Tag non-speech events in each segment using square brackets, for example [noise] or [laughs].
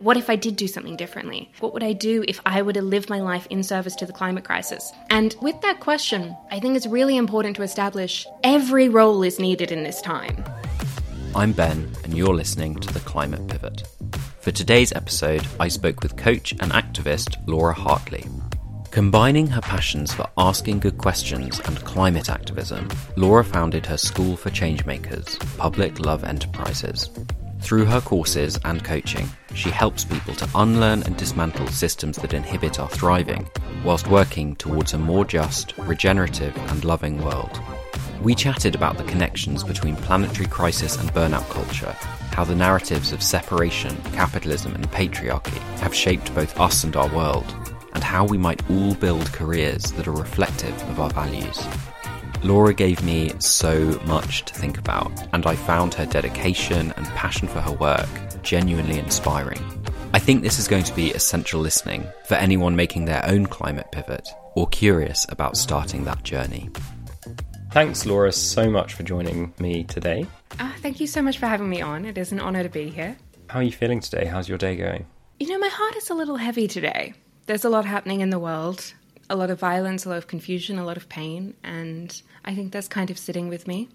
What if I did do something differently? What would I do if I were to live my life in service to the climate crisis? And with that question, I think it's really important to establish every role is needed in this time. I'm Ben, and you're listening to The Climate Pivot. For today's episode, I spoke with coach and activist Laura Hartley. Combining her passions for asking good questions and climate activism, Laura founded her School for Changemakers, Public Love Enterprises. Through her courses and coaching, she helps people to unlearn and dismantle systems that inhibit our thriving, whilst working towards a more just, regenerative, and loving world. We chatted about the connections between planetary crisis and burnout culture, how the narratives of separation, capitalism, and patriarchy have shaped both us and our world, and how we might all build careers that are reflective of our values. Laura gave me so much to think about, and I found her dedication and passion for her work genuinely inspiring. I think this is going to be essential listening for anyone making their own climate pivot or curious about starting that journey. Thanks, Laura, so much for joining me today. Uh, thank you so much for having me on. It is an honor to be here. How are you feeling today? How's your day going? You know, my heart is a little heavy today. There's a lot happening in the world a lot of violence, a lot of confusion, a lot of pain, and I think that's kind of sitting with me.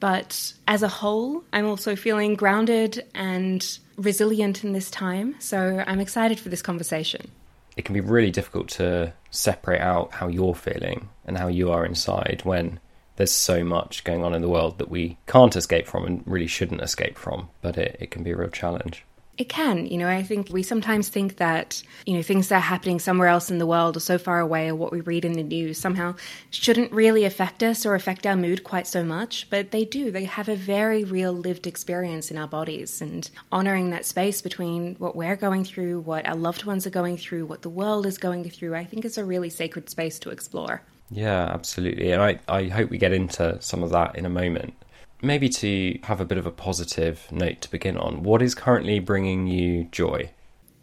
But as a whole, I'm also feeling grounded and resilient in this time, so I'm excited for this conversation. It can be really difficult to separate out how you're feeling and how you are inside when there's so much going on in the world that we can't escape from and really shouldn't escape from, but it, it can be a real challenge. It can. You know, I think we sometimes think that, you know, things that are happening somewhere else in the world or so far away or what we read in the news somehow shouldn't really affect us or affect our mood quite so much. But they do. They have a very real lived experience in our bodies. And honoring that space between what we're going through, what our loved ones are going through, what the world is going through, I think is a really sacred space to explore. Yeah, absolutely. And I, I hope we get into some of that in a moment. Maybe to have a bit of a positive note to begin on, what is currently bringing you joy?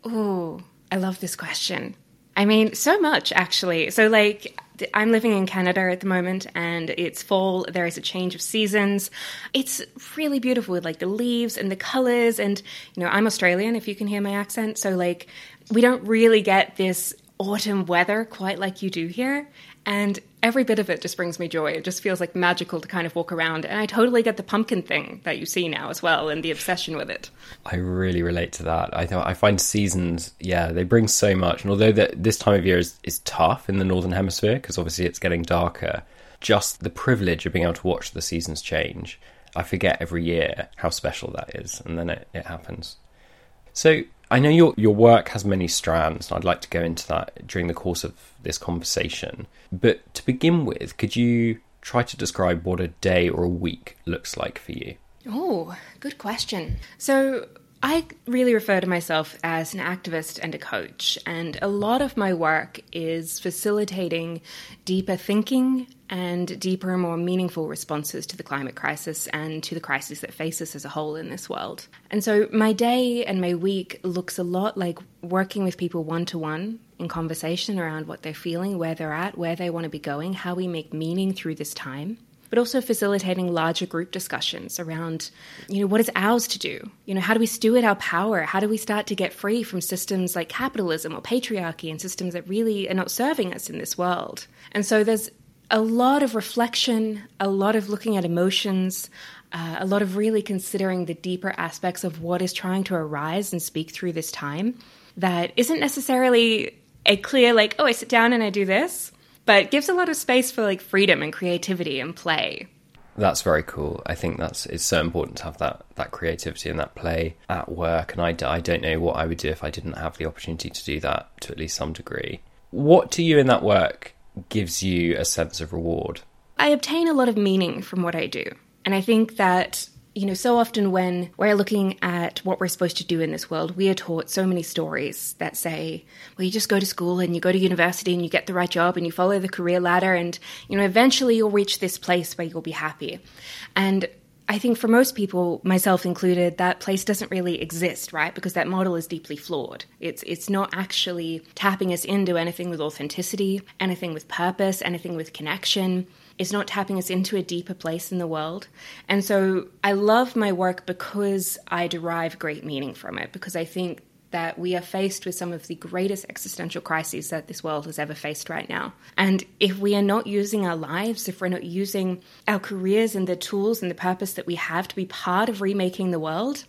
Oh, I love this question. I mean, so much actually. So, like, I'm living in Canada at the moment and it's fall. There is a change of seasons. It's really beautiful with like the leaves and the colors. And, you know, I'm Australian, if you can hear my accent. So, like, we don't really get this autumn weather quite like you do here. And every bit of it just brings me joy. It just feels like magical to kind of walk around. And I totally get the pumpkin thing that you see now as well and the obsession with it. I really relate to that. I th- I find seasons, yeah, they bring so much. And although that this time of year is, is tough in the Northern Hemisphere, because obviously it's getting darker, just the privilege of being able to watch the seasons change, I forget every year how special that is. And then it, it happens. So I know your your work has many strands, and I'd like to go into that during the course of this conversation. But to begin with, could you try to describe what a day or a week looks like for you? Oh, good question. So I really refer to myself as an activist and a coach, and a lot of my work is facilitating deeper thinking and deeper, more meaningful responses to the climate crisis and to the crisis that faces us as a whole in this world. And so my day and my week looks a lot like working with people one to one in conversation around what they're feeling, where they're at, where they want to be going, how we make meaning through this time but also facilitating larger group discussions around, you know, what is ours to do? You know, how do we steward our power? How do we start to get free from systems like capitalism or patriarchy and systems that really are not serving us in this world? And so there's a lot of reflection, a lot of looking at emotions, uh, a lot of really considering the deeper aspects of what is trying to arise and speak through this time that isn't necessarily a clear, like, oh, I sit down and I do this but gives a lot of space for like freedom and creativity and play. That's very cool. I think that's it's so important to have that that creativity and that play at work. And I, I don't know what I would do if I didn't have the opportunity to do that to at least some degree. What to you in that work gives you a sense of reward? I obtain a lot of meaning from what I do. And I think that you know, so often when we're looking at what we're supposed to do in this world, we are taught so many stories that say, well, you just go to school and you go to university and you get the right job and you follow the career ladder and, you know, eventually you'll reach this place where you'll be happy. And I think for most people, myself included, that place doesn't really exist, right? Because that model is deeply flawed. It's it's not actually tapping us into anything with authenticity, anything with purpose, anything with connection is not tapping us into a deeper place in the world. And so I love my work because I derive great meaning from it, because I think that we are faced with some of the greatest existential crises that this world has ever faced right now. And if we are not using our lives, if we're not using our careers and the tools and the purpose that we have to be part of remaking the world,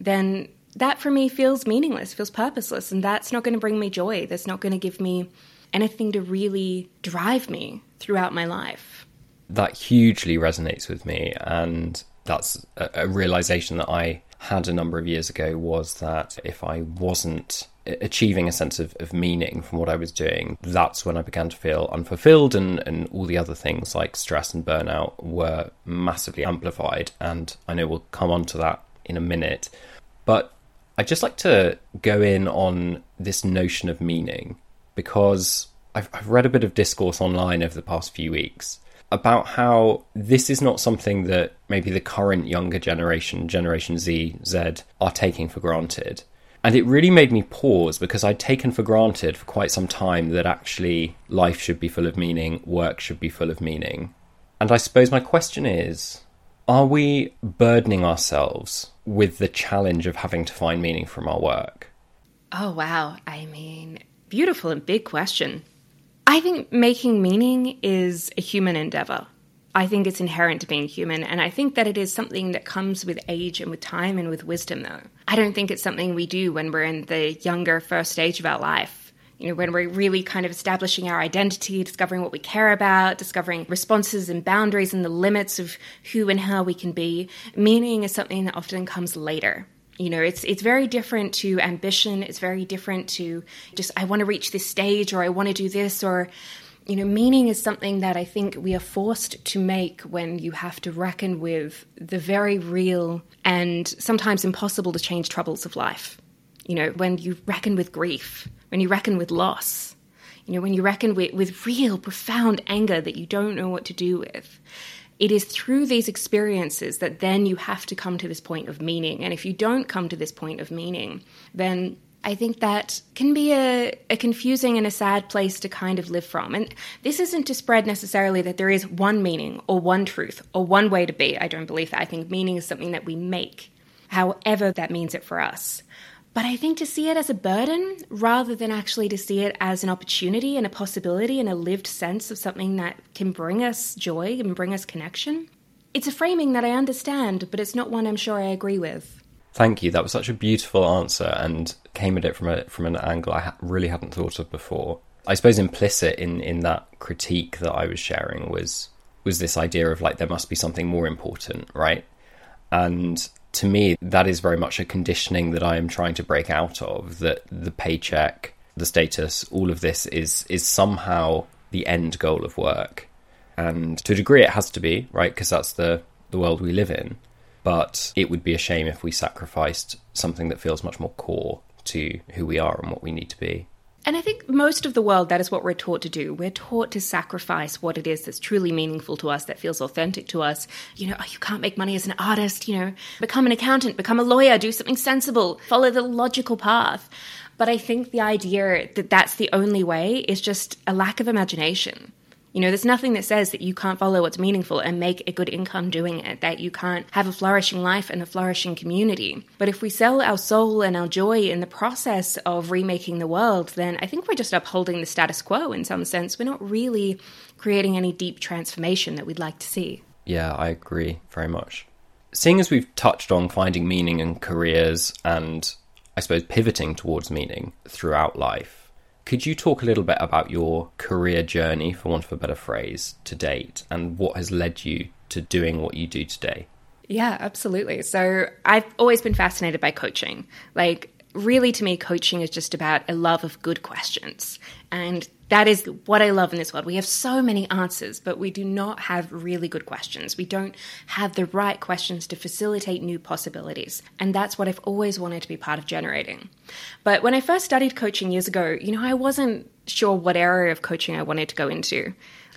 then that for me feels meaningless, feels purposeless, and that's not going to bring me joy. That's not going to give me anything to really drive me throughout my life. That hugely resonates with me, and that's a, a realization that I had a number of years ago was that if I wasn't achieving a sense of, of meaning from what I was doing, that's when I began to feel unfulfilled, and, and all the other things like stress and burnout were massively amplified. And I know we'll come on to that in a minute. But I'd just like to go in on this notion of meaning because I've, I've read a bit of discourse online over the past few weeks about how this is not something that maybe the current younger generation, Generation Z, Z, are taking for granted. And it really made me pause because I'd taken for granted for quite some time that actually life should be full of meaning, work should be full of meaning. And I suppose my question is are we burdening ourselves with the challenge of having to find meaning from our work? Oh, wow. I mean, beautiful and big question. I think making meaning is a human endeavor. I think it's inherent to being human, and I think that it is something that comes with age and with time and with wisdom, though. I don't think it's something we do when we're in the younger first stage of our life. You know, when we're really kind of establishing our identity, discovering what we care about, discovering responses and boundaries and the limits of who and how we can be. Meaning is something that often comes later you know it's it's very different to ambition. It's very different to just i want to reach this stage or i want to do this or you know meaning is something that i think we are forced to make when you have to reckon with the very real and sometimes impossible to change troubles of life. You know when you reckon with grief when you reckon with loss you know when you reckon with, with real profound anger that you don't know what to do with it is through these experiences that then you have to come to this point of meaning. And if you don't come to this point of meaning, then I think that can be a, a, confusing and a sad place to kind of live from. And this isn't to spread necessarily that there is one meaning or one truth or one way to be. I don't believe that. I think meaning is something that we make, however that means it for us. But I think to see it as a burden rather than actually to see it as an opportunity and a possibility and a lived sense of something that can bring us joy and bring us connection, it's a framing that I understand, but it's not one I'm sure I agree with. Thank you. That was such a beautiful answer and came at it from a from an angle I really hadn't thought of before. I suppose implicit in in that critique that I was sharing was was this idea of like there must be something more important, right? And to me, that is very much a conditioning that I am trying to break out of. That the paycheck, the status, all of this is is somehow the end goal of work, and to a degree, it has to be right because that's the the world we live in. But it would be a shame if we sacrificed something that feels much more core to who we are and what we need to be. And I think most of the world, that is what we're taught to do. We're taught to sacrifice what it is that's truly meaningful to us, that feels authentic to us. You know, oh, you can't make money as an artist, you know, become an accountant, become a lawyer, do something sensible, follow the logical path. But I think the idea that that's the only way is just a lack of imagination. You know, there's nothing that says that you can't follow what's meaningful and make a good income doing it, that you can't have a flourishing life and a flourishing community. But if we sell our soul and our joy in the process of remaking the world, then I think we're just upholding the status quo in some sense. We're not really creating any deep transformation that we'd like to see. Yeah, I agree very much. Seeing as we've touched on finding meaning in careers and I suppose pivoting towards meaning throughout life, could you talk a little bit about your career journey, for want of a better phrase, to date, and what has led you to doing what you do today? Yeah, absolutely. So I've always been fascinated by coaching. Like, really, to me, coaching is just about a love of good questions. And that is what I love in this world. We have so many answers, but we do not have really good questions. We don't have the right questions to facilitate new possibilities. And that's what I've always wanted to be part of generating. But when I first studied coaching years ago, you know, I wasn't sure what area of coaching I wanted to go into.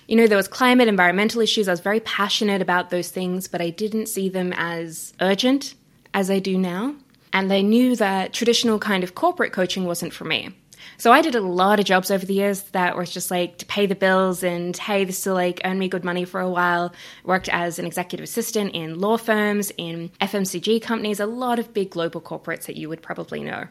You know, there was climate, environmental issues. I was very passionate about those things, but I didn't see them as urgent as I do now. And I knew that traditional kind of corporate coaching wasn't for me. So I did a lot of jobs over the years that was just like to pay the bills and hey, this will like earn me good money for a while. Worked as an executive assistant in law firms, in FMCG companies, a lot of big global corporates that you would probably know.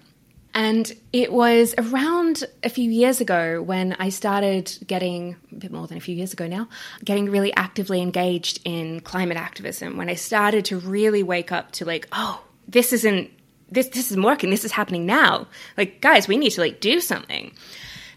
And it was around a few years ago when I started getting, a bit more than a few years ago now, getting really actively engaged in climate activism, when I started to really wake up to like, oh, this isn't, this, this isn't working, this is happening now. Like, guys, we need to like do something.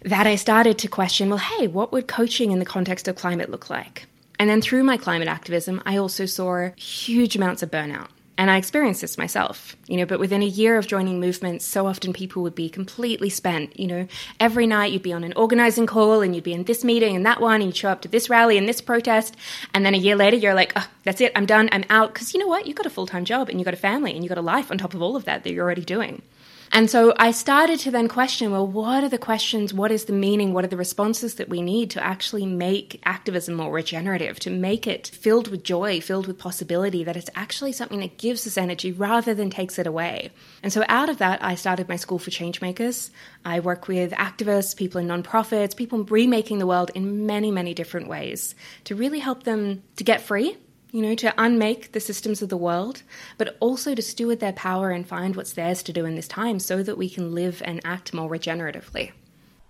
That I started to question, well, hey, what would coaching in the context of climate look like? And then through my climate activism, I also saw huge amounts of burnout and I experienced this myself, you know, but within a year of joining movements, so often people would be completely spent, you know. Every night you'd be on an organizing call and you'd be in this meeting and that one, and you'd show up to this rally and this protest. And then a year later, you're like, oh, that's it, I'm done, I'm out. Because you know what? You've got a full time job and you've got a family and you've got a life on top of all of that that you're already doing. And so I started to then question well, what are the questions? What is the meaning? What are the responses that we need to actually make activism more regenerative, to make it filled with joy, filled with possibility, that it's actually something that gives us energy rather than takes it away? And so out of that, I started my School for Changemakers. I work with activists, people in nonprofits, people remaking the world in many, many different ways to really help them to get free you know, to unmake the systems of the world, but also to steward their power and find what's theirs to do in this time so that we can live and act more regeneratively.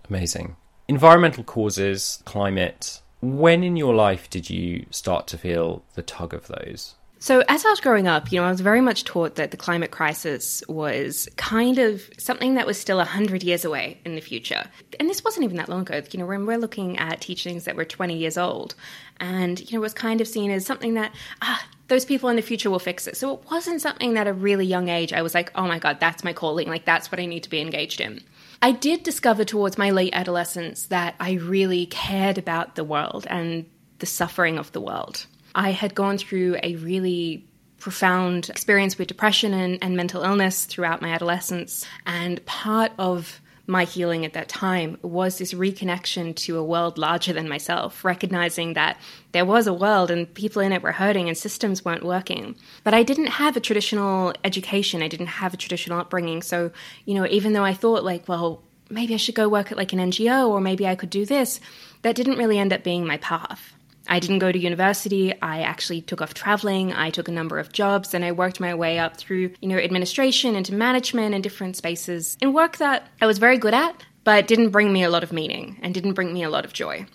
Amazing. Environmental causes, climate. When in your life did you start to feel the tug of those? So, as I was growing up, you know, I was very much taught that the climate crisis was kind of something that was still 100 years away in the future. And this wasn't even that long ago. You know, when we're looking at teachings that were 20 years old, and, you know, was kind of seen as something that, ah, those people in the future will fix it. So, it wasn't something that at a really young age I was like, oh my God, that's my calling. Like, that's what I need to be engaged in. I did discover towards my late adolescence that I really cared about the world and the suffering of the world. I had gone through a really profound experience with depression and, and mental illness throughout my adolescence. And part of my healing at that time was this reconnection to a world larger than myself, recognizing that there was a world and people in it were hurting and systems weren't working. But I didn't have a traditional education, I didn't have a traditional upbringing. So, you know, even though I thought, like, well, maybe I should go work at like an NGO or maybe I could do this, that didn't really end up being my path. I didn't go to university. I actually took off traveling. I took a number of jobs and I worked my way up through, you know, administration into management and different spaces in work that I was very good at, but didn't bring me a lot of meaning and didn't bring me a lot of joy.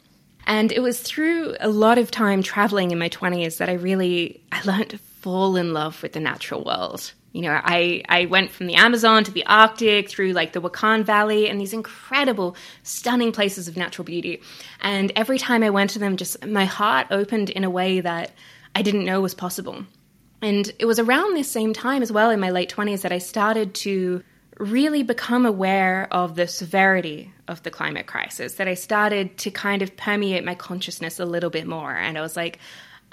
And it was through a lot of time traveling in my 20s that I really I learned to fall in love with the natural world. You know, I, I went from the Amazon to the Arctic through like the Wakhan Valley and these incredible, stunning places of natural beauty. And every time I went to them, just my heart opened in a way that I didn't know was possible. And it was around this same time as well in my late 20s that I started to really become aware of the severity of the climate crisis, that I started to kind of permeate my consciousness a little bit more. And I was like,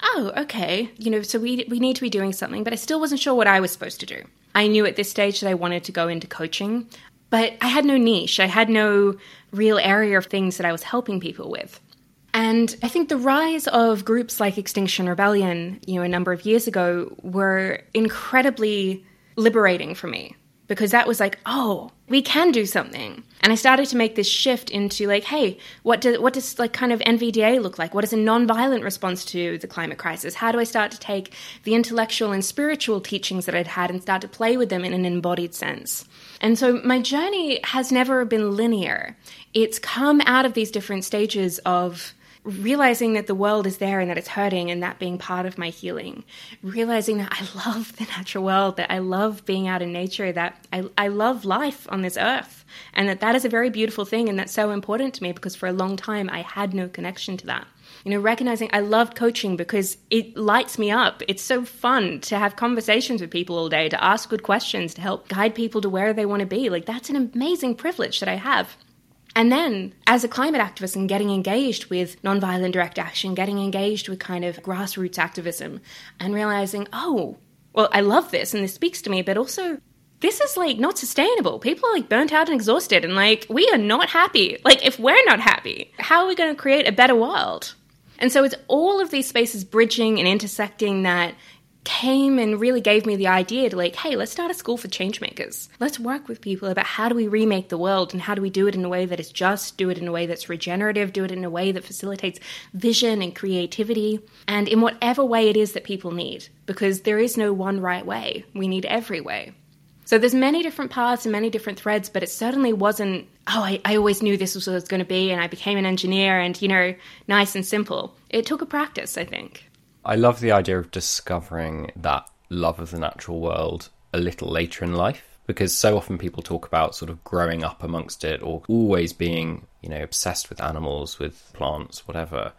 oh, okay, you know, so we, we need to be doing something, but I still wasn't sure what I was supposed to do. I knew at this stage that I wanted to go into coaching, but I had no niche. I had no real area of things that I was helping people with. And I think the rise of groups like Extinction Rebellion, you know, a number of years ago were incredibly liberating for me because that was like, oh, we can do something. And I started to make this shift into like, hey, what does what does like kind of NVDA look like? What is a non-violent response to the climate crisis? How do I start to take the intellectual and spiritual teachings that I'd had and start to play with them in an embodied sense? And so my journey has never been linear. It's come out of these different stages of realizing that the world is there and that it's hurting and that being part of my healing. Realizing that i love the natural world that i love being out in nature that i, I love life on this earth and that that is a very beautiful thing and that's so important to me because for a long time i had no connection to that. You know recognizing i loved coaching because it lights me up. It's so fun to have conversations with people all day to ask good questions to help guide people to where they want to be. Like that's an amazing privilege that i have and then, as a climate activist and getting engaged with nonviolent direct action, getting engaged with kind of grassroots activism, and realizing, oh, well, I love this and this speaks to me, but also this is like not sustainable. People are like burnt out and exhausted, and like we are not happy. Like, if we're not happy, how are we going to create a better world? And so it's all of these spaces bridging and intersecting that came and really gave me the idea to like, hey, let's start a school for change makers. Let's work with people about how do we remake the world and how do we do it in a way that is just, do it in a way that's regenerative, do it in a way that facilitates vision and creativity, and in whatever way it is that people need, because there is no one right way. We need every way. So there's many different paths and many different threads, but it certainly wasn't, oh, I, I always knew this was what it was going to be and I became an engineer and, you know, nice and simple. It took a practice, I think. I love the idea of discovering that love of the natural world a little later in life because so often people talk about sort of growing up amongst it or always being, you know, obsessed with animals, with plants, whatever.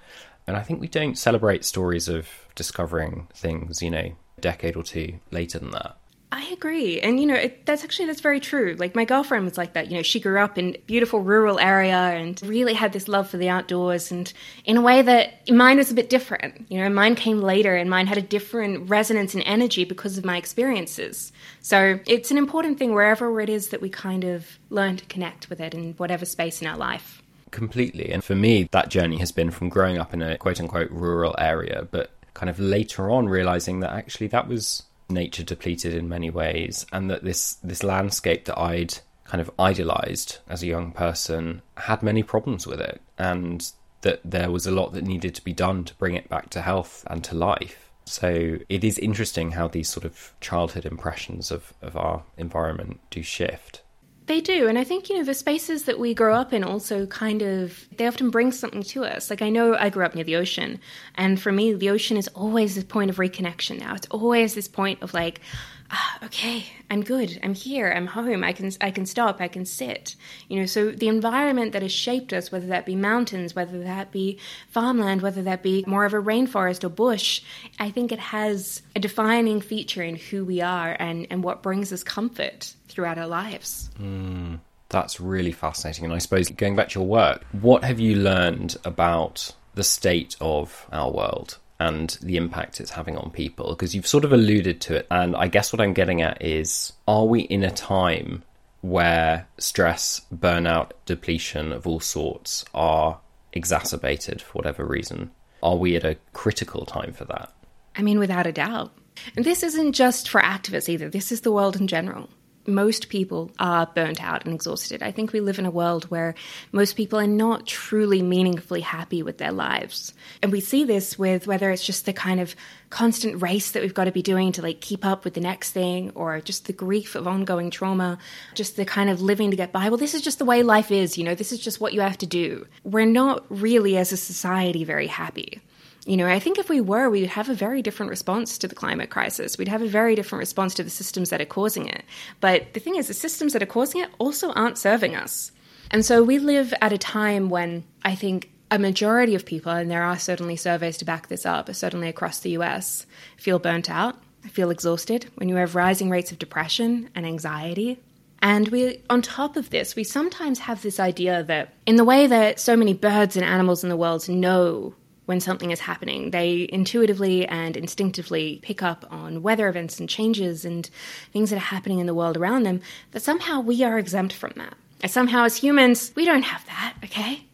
And I think we don't celebrate stories of discovering things, you know, a decade or two later than that. I agree. And, you know, it, that's actually, that's very true. Like, my girlfriend was like that. You know, she grew up in beautiful rural area and really had this love for the outdoors and in a way that mine was a bit different. You know, mine came later and mine had a different resonance and energy because of my experiences. So it's an important thing wherever it is that we kind of learn to connect with it in whatever space in our life. Completely. And for me, that journey has been from growing up in a quote unquote rural area, but kind of later on realizing that actually that was nature depleted in many ways, and that this this landscape that I'd kind of idolized as a young person had many problems with it, and that there was a lot that needed to be done to bring it back to health and to life. So it is interesting how these sort of childhood impressions of, of our environment do shift. They do. And I think, you know, the spaces that we grow up in also kind of, they often bring something to us. Like, I know I grew up near the ocean. And for me, the ocean is always this point of reconnection now. It's always this point of like, ah, okay, I'm good. I'm here. I'm home. I can, I can stop. I can sit. You know, so the environment that has shaped us, whether that be mountains, whether that be farmland, whether that be more of a rainforest or bush, I think it has a defining feature in who we are and, and what brings us comfort throughout our lives. Mm, that's really fascinating. And I suppose going back to your work, what have you learned about the state of our world and the impact it's having on people? Because you've sort of alluded to it. And I guess what I'm getting at is are we in a time where stress, burnout, depletion of all sorts are exacerbated for whatever reason? Are we at a critical time for that? I mean, without a doubt. And this isn't just for activists either, this is the world in general most people are burnt out and exhausted. I think we live in a world where most people are not truly meaningfully happy with their lives. And we see this with whether it's just the kind of constant race that we've got to be doing to like keep up with the next thing or just the grief of ongoing trauma, just the kind of living to get by. Well, this is just the way life is, you know, this is just what you have to do. We're not really as a society very happy. You know, I think if we were, we'd have a very different response to the climate crisis. We'd have a very different response to the systems that are causing it. But the thing is, the systems that are causing it also aren't serving us. And so we live at a time when I think a majority of people, and there are certainly surveys to back this up, certainly across the US, feel burnt out, feel exhausted when you have rising rates of depression and anxiety. And we, on top of this, we sometimes have this idea that in the way that so many birds and animals in the world know when something is happening. They intuitively and instinctively pick up on weather events and changes and things that are happening in the world around them, but somehow we are exempt from that. And somehow, as humans, we don't have that, okay?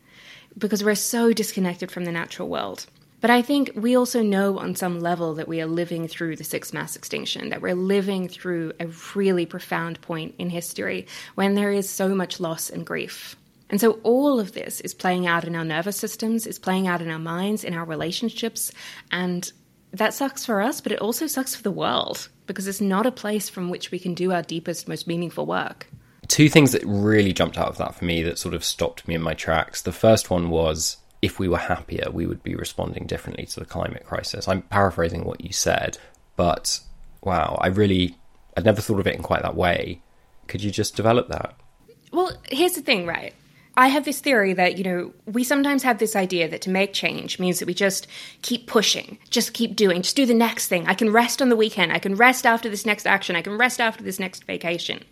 Because we're so disconnected from the natural world. But I think we also know on some level that we are living through the sixth mass extinction, that we're living through a really profound point in history when there is so much loss and grief. And so all of this is playing out in our nervous systems, is playing out in our minds, in our relationships, and that sucks for us, but it also sucks for the world because it's not a place from which we can do our deepest, most meaningful work. Two things that really jumped out of that for me that sort of stopped me in my tracks. The first one was if we were happier, we would be responding differently to the climate crisis. I'm paraphrasing what you said, but wow, I really, I'd never thought of it in quite that way. Could you just develop that? Well, here's the thing, right? I have this theory that, you know, we sometimes have this idea that to make change means that we just keep pushing, just keep doing, just do the next thing. I can rest on the weekend. I can rest after this next action. I can rest after this next vacation.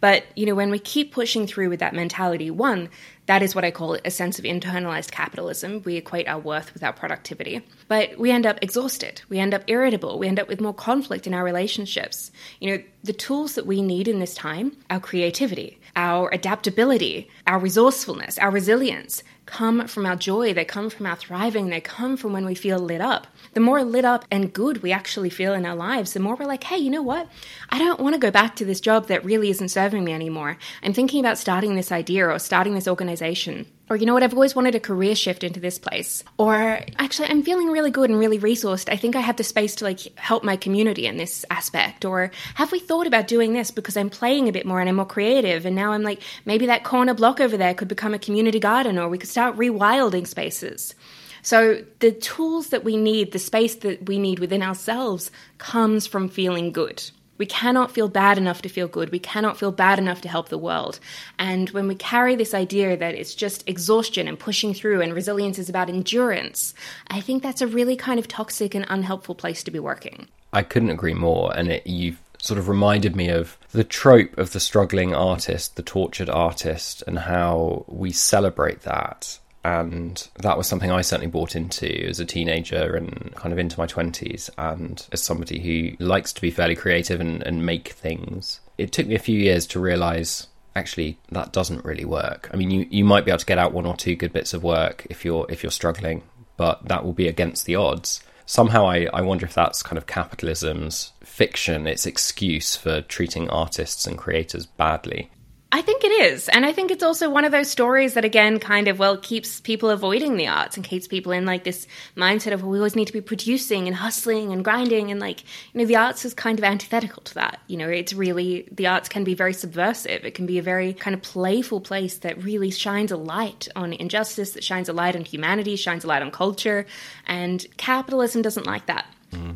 But, you know, when we keep pushing through with that mentality, one, that is what I call a sense of internalized capitalism. We equate our worth with our productivity. But we end up exhausted. We end up irritable. We end up with more conflict in our relationships. You know, the tools that we need in this time, our creativity, our adaptability, our resourcefulness, our resilience, come from our joy, they come from our thriving, they come from when we feel lit up. The more lit up and good we actually feel in our lives, the more we're like, hey, you know what? I don't want to go back to this job that really isn't serving me anymore. I'm thinking about starting this idea or starting this organization. Or, you know what, I've always wanted a career shift into this place. Or, actually, I'm feeling really good and really resourced. I think I have the space to like help my community in this aspect. Or, have we thought about doing this because I'm playing a bit more and I'm more creative? And now I'm like, maybe that corner block over there could become a community garden or we could start rewilding spaces. So, the tools that we need, the space that we need within ourselves, comes from feeling good. We cannot feel bad enough to feel good. We cannot feel bad enough to help the world. And when we carry this idea that it's just exhaustion and pushing through and resilience is about endurance, I think that's a really kind of toxic and unhelpful place to be working. I couldn't agree more. And it, you've sort of reminded me of the trope of the struggling artist, the tortured artist, and how we celebrate that and that was something I certainly bought into as a teenager and kind of into my 20s. And as somebody who likes to be fairly creative and, and make things, it took me a few years to realize actually that doesn't really work. I mean, you, you might be able to get out one or two good bits of work if you're if you're struggling, but that will be against the odds. Somehow, I, I wonder if that's kind of capitalism's fiction, its excuse for treating artists and creators badly. I think it is. And I think it's also one of those stories that, again, kind of, well, keeps people avoiding the arts and keeps people in like this mindset of, well, we always need to be producing and hustling and grinding. And like, you know, the arts is kind of antithetical to that. You know, it's really, the arts can be very subversive. It can be a very kind of playful place that really shines a light on injustice, that shines a light on humanity, shines a light on culture. And capitalism doesn't like that.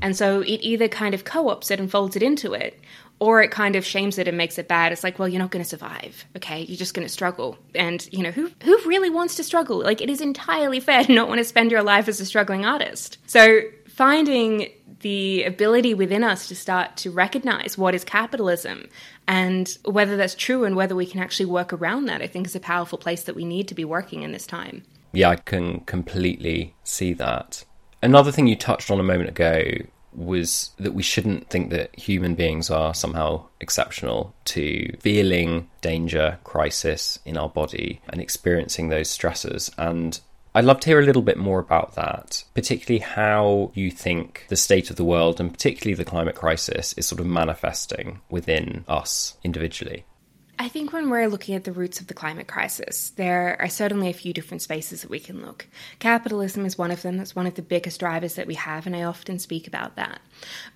And so it either kind of co ops it and folds it into it, or it kind of shames it and makes it bad. It's like, well, you're not going to survive. Okay, you're just going to struggle. And you know, who who really wants to struggle? Like, it is entirely fair to not want to spend your life as a struggling artist. So finding the ability within us to start to recognize what is capitalism and whether that's true and whether we can actually work around that, I think is a powerful place that we need to be working in this time. Yeah, I can completely see that. Another thing you touched on a moment ago was that we shouldn't think that human beings are somehow exceptional to feeling danger, crisis in our body and experiencing those stresses. And I'd love to hear a little bit more about that, particularly how you think the state of the world and particularly the climate crisis is sort of manifesting within us individually. I think when we're looking at the roots of the climate crisis, there are certainly a few different spaces that we can look. Capitalism is one of them, that's one of the biggest drivers that we have, and I often speak about that.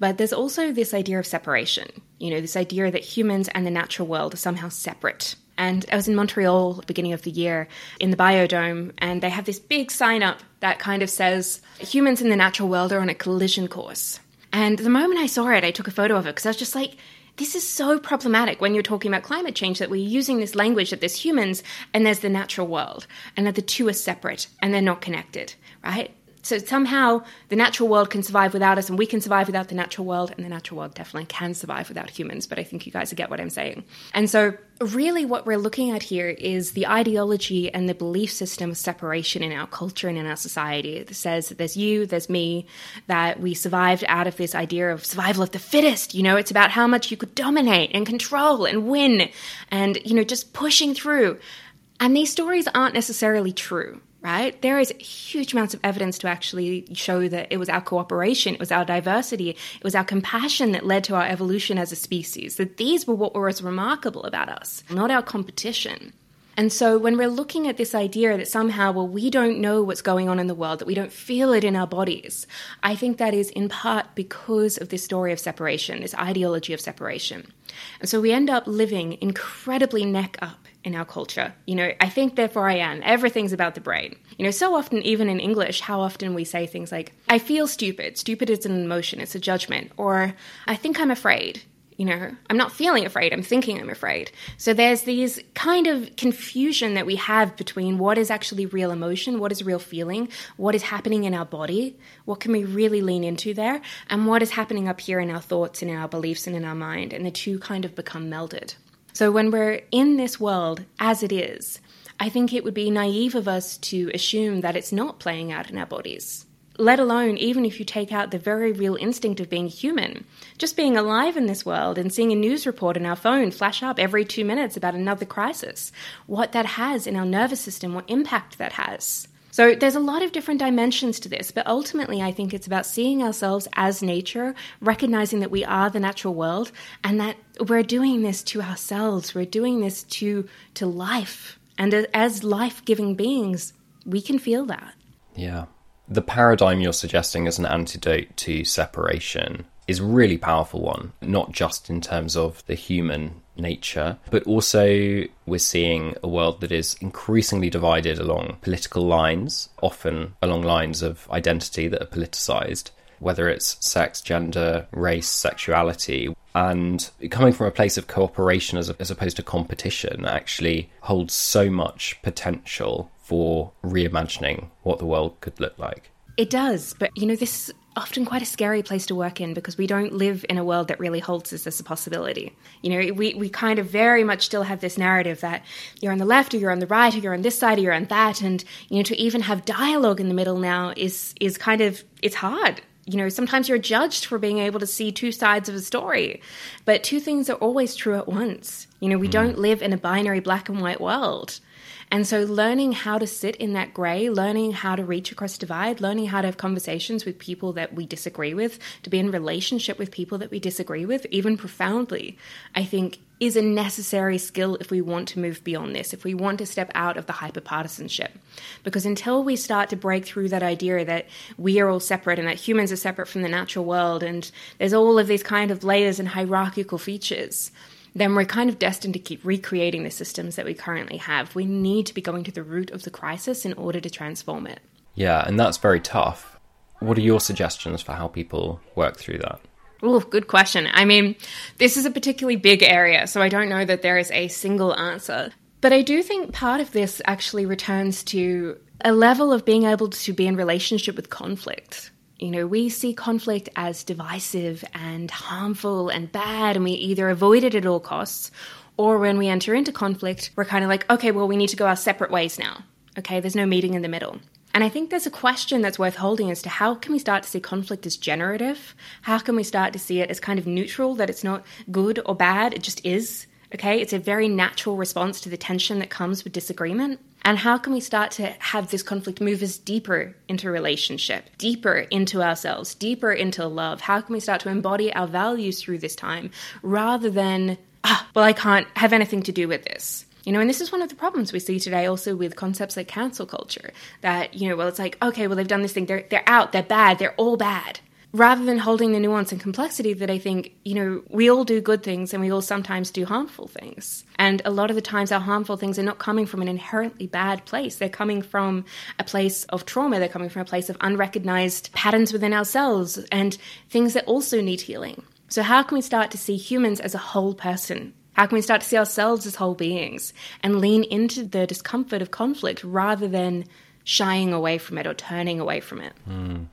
But there's also this idea of separation, you know, this idea that humans and the natural world are somehow separate. And I was in Montreal at the beginning of the year in the Biodome, and they have this big sign up that kind of says humans and the natural world are on a collision course. And the moment I saw it, I took a photo of it because I was just like, this is so problematic when you're talking about climate change that we're using this language that there's humans and there's the natural world and that the two are separate and they're not connected, right? So somehow the natural world can survive without us, and we can survive without the natural world, and the natural world definitely can survive without humans. But I think you guys get what I'm saying. And so, really, what we're looking at here is the ideology and the belief system of separation in our culture and in our society that says that there's you, there's me, that we survived out of this idea of survival of the fittest. You know, it's about how much you could dominate and control and win, and you know, just pushing through. And these stories aren't necessarily true right? There is huge amounts of evidence to actually show that it was our cooperation, it was our diversity, it was our compassion that led to our evolution as a species, that these were what was remarkable about us, not our competition. And so when we're looking at this idea that somehow, well, we don't know what's going on in the world, that we don't feel it in our bodies, I think that is in part because of this story of separation, this ideology of separation. And so we end up living incredibly neck up in our culture. You know, I think, therefore I am. Everything's about the brain. You know, so often, even in English, how often we say things like, I feel stupid. Stupid is an emotion, it's a judgment. Or, I think I'm afraid. You know, I'm not feeling afraid, I'm thinking I'm afraid. So there's these kind of confusion that we have between what is actually real emotion, what is real feeling, what is happening in our body, what can we really lean into there, and what is happening up here in our thoughts in our beliefs and in our mind. And the two kind of become melded. So when we're in this world as it is, I think it would be naive of us to assume that it's not playing out in our bodies. Let alone, even if you take out the very real instinct of being human, just being alive in this world and seeing a news report on our phone flash up every two minutes about another crisis, what that has in our nervous system, what impact that has. So there's a lot of different dimensions to this, but ultimately I think it's about seeing ourselves as nature, recognizing that we are the natural world and that we're doing this to ourselves. We're doing this to to life And as life giving beings, we can feel that. Yeah. The paradigm you're suggesting as an antidote to separation is really powerful one, not just in terms of the human nature, but also we're seeing a world that is increasingly divided along political lines, often along lines of identity that are politicized, whether it's sex, gender, race, sexuality. And coming from a place of cooperation as, as opposed to competition actually holds so much potential for reimagining what the world could look like. It does, but you know, this often quite a scary place to work in because we don't live in a world that really holds this as a possibility. You know, we, we kind of very much still have this narrative that you're on the left or you're on the right or you're on this side or you're on that. And, you know, to even have dialogue in the middle now is is kind of it's hard. You know, sometimes you're judged for being able to see two sides of a story. But two things are always true at once. You know, we mm. don't live in a binary black and white world. And so, learning how to sit in that grey, learning how to reach across divide, learning how to have conversations with people that we disagree with, to be in relationship with people that we disagree with, even profoundly, I think is a necessary skill if we want to move beyond this, if we want to step out of the hyperpartisanship. Because until we start to break through that idea that we are all separate and that humans are separate from the natural world and there's all of these kind of layers and hierarchical features, then we're kind of destined to keep recreating the systems that we currently have. We need to be going to the root of the crisis in order to transform it. Yeah, and that's very tough. What are your suggestions for how people work through that? Oh, good question. I mean, this is a particularly big area, so I don't know that there is a single answer. But I do think part of this actually returns to a level of being able to be in relationship with conflict. You know, we see conflict as divisive and harmful and bad, and we either avoid it at all costs, or when we enter into conflict, we're kind of like, okay, well, we need to go our separate ways now. Okay, there's no meeting in the middle. And I think there's a question that's worth holding as to how can we start to see conflict as generative? How can we start to see it as kind of neutral, that it's not good or bad, it just is? Okay, it's a very natural response to the tension that comes with disagreement. And how can we start to have this conflict move us deeper into relationship, deeper into ourselves, deeper into love? How can we start to embody our values through this time rather than, ah, well, I can't have anything to do with this? You know, and this is one of the problems we see today also with concepts like cancel culture. That, you know, well, it's like, okay, well, they've done this thing, they're, they're out, they're bad, they're all bad rather than holding the nuance and complexity that I think, you know, we all do good things and we all sometimes do harmful things. And a lot of the times our harmful things are not coming from an inherently bad place. They're coming from a place of trauma. They're coming from a place of unrecognized patterns within ourselves and things that also need healing. So how can we start to see humans as a whole person? How can we start to see ourselves as whole beings and lean into the discomfort of conflict rather than shying away from it or turning away from it? Mm.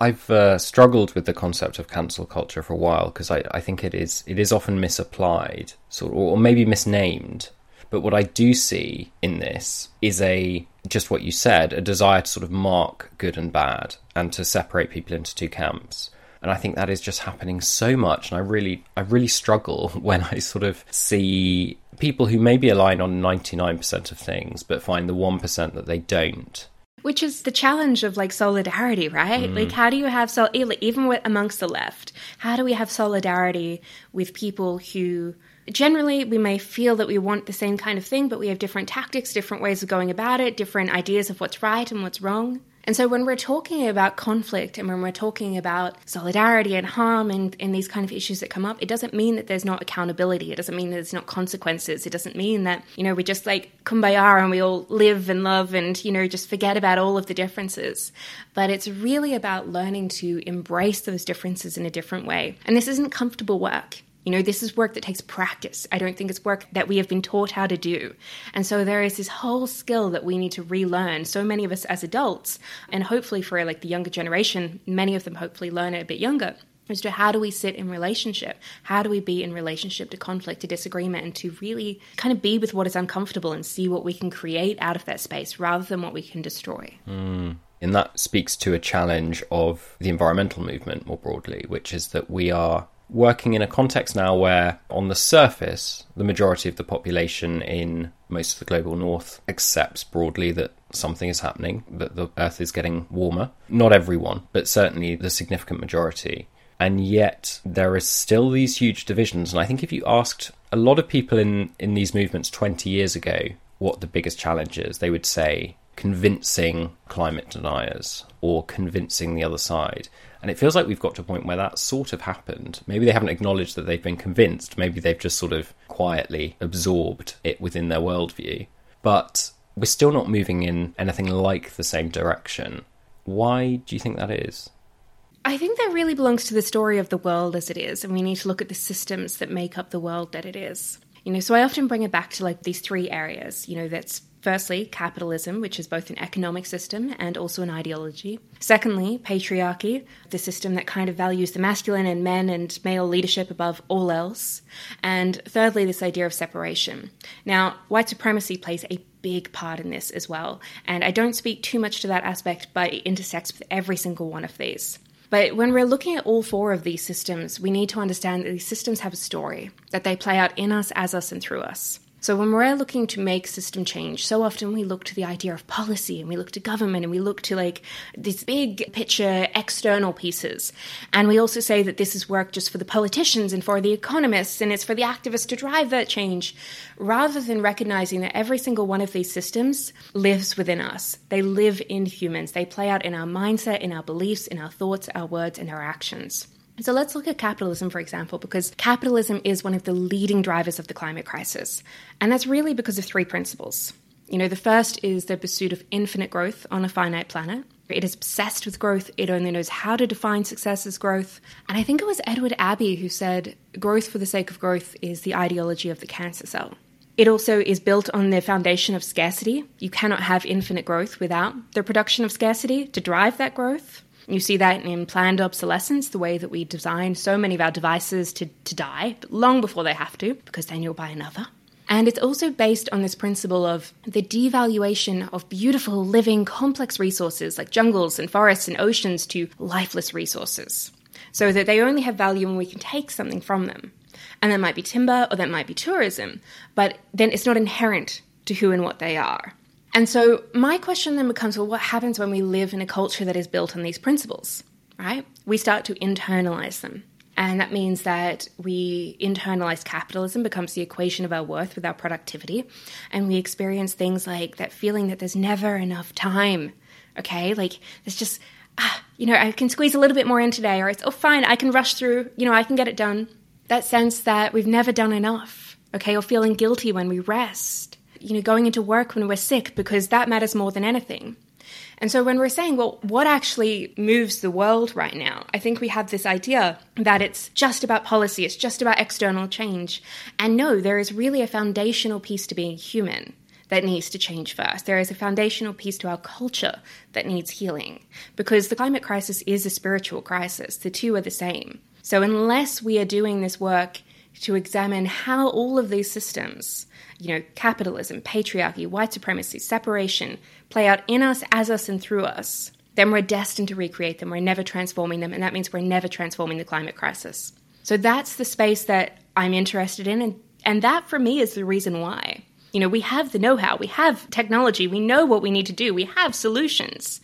I've uh, struggled with the concept of cancel culture for a while because I, I think it is it is often misapplied, sort of, or maybe misnamed. But what I do see in this is a just what you said, a desire to sort of mark good and bad and to separate people into two camps. And I think that is just happening so much. And I really, I really struggle [laughs] when I sort of see people who maybe align on 99% of things, but find the 1% that they don't. Which is the challenge of like solidarity, right? Mm. Like, how do you have so even with, amongst the left? How do we have solidarity with people who generally we may feel that we want the same kind of thing, but we have different tactics, different ways of going about it, different ideas of what's right and what's wrong? And so when we're talking about conflict and when we're talking about solidarity and harm and, and these kind of issues that come up, it doesn't mean that there's not accountability. It doesn't mean that there's not consequences. It doesn't mean that, you know, we just like kumbaya and we all live and love and, you know, just forget about all of the differences. But it's really about learning to embrace those differences in a different way. And this isn't comfortable work. You know, this is work that takes practice. I don't think it's work that we have been taught how to do. And so there is this whole skill that we need to relearn. So many of us as adults, and hopefully for like the younger generation, many of them hopefully learn it a bit younger, as to how do we sit in relationship? How do we be in relationship to conflict, to disagreement, and to really kind of be with what is uncomfortable and see what we can create out of that space rather than what we can destroy? Mm. And that speaks to a challenge of the environmental movement more broadly, which is that we are working in a context now where, on the surface, the majority of the population in most of the global north accepts broadly that something is happening, that the earth is getting warmer. Not everyone, but certainly the significant majority. And yet, there is still these huge divisions. And I think if you asked a lot of people in, in these movements 20 years ago what the biggest challenge is, they would say convincing climate deniers or convincing the other side. And it feels like we've got to a point where that sort of happened. Maybe they haven't acknowledged that they've been convinced. Maybe they've just sort of quietly absorbed it within their worldview. But we're still not moving in anything like the same direction. Why do you think that is? I think that really belongs to the story of the world as it is, and we need to look at the systems that make up the world that it is. You know, so I often bring it back to like these three areas. You know, that's firstly capitalism, which is both an economic system and also an ideology. Secondly, patriarchy, the system that kind of values the masculine and men and male leadership above all else. And thirdly, this idea of separation. Now, white supremacy plays a big part in this as well, and I don't speak too much to that aspect, but it intersects with every single one of these. But when we're looking at all four of these systems, we need to understand that these systems have a story, that they play out in us, as us, and through us. So when we're looking to make system change, so often we look to the idea of policy and we look to government and we look to like these big picture external pieces. And we also say that this is work just for the politicians and for the economists and it's for the activists to drive that change, rather than recognizing that every single one of these systems lives within us. They live in humans. They play out in our mindset, in our beliefs, in our thoughts, our words, and our actions. So let's look at capitalism, for example, because capitalism is one of the leading drivers of the climate crisis. And that's really because of three principles. You know, the first is the pursuit of infinite growth on a finite planet. It is obsessed with growth. It only knows how to define success as growth. And I think it was Edward Abbey who said, growth for the sake of growth is the ideology of the cancer cell. It also is built on the foundation of scarcity. You cannot have infinite growth without the production of scarcity to drive that growth. You see that in planned obsolescence, the way that we design so many of our devices to, to die long before they have to, because then you'll buy another. And it's also based on this principle of the devaluation of beautiful, living, complex resources like jungles and forests and oceans to lifeless resources. So that they only have value when we can take something from them. And that might be timber or that might be tourism, but then it's not inherent to who and what they are. And so my question then becomes well, what happens when we live in a culture that is built on these principles, right? We start to internalize them. And that means that we internalize capitalism becomes the equation of our worth with our productivity. And we experience things like that feeling that there's never enough time. Okay. Like there's just, ah, you know, I can squeeze a little bit more in today, or it's, oh, fine, I can rush through, you know, I can get it done. That sense that we've never done enough. Okay. Or feeling guilty when we rest you know, going into work when we're sick because that matters more than anything. And so when we're saying, well, what actually moves the world right now? I think we have this idea that it's just about policy, it's just about external change. And no, there is really a foundational piece to being human that needs to change first. There is a foundational piece to our culture that needs healing because the climate crisis is a spiritual crisis. The two are the same. So unless we are doing this work to examine how all of these systems you know, capitalism, patriarchy, white supremacy, separation play out in us, as us, and through us, then we're destined to recreate them. We're never transforming them, and that means we're never transforming the climate crisis. So that's the space that I'm interested in, and, and that for me is the reason why. You know, we have the know how, we have technology, we know what we need to do, we have solutions.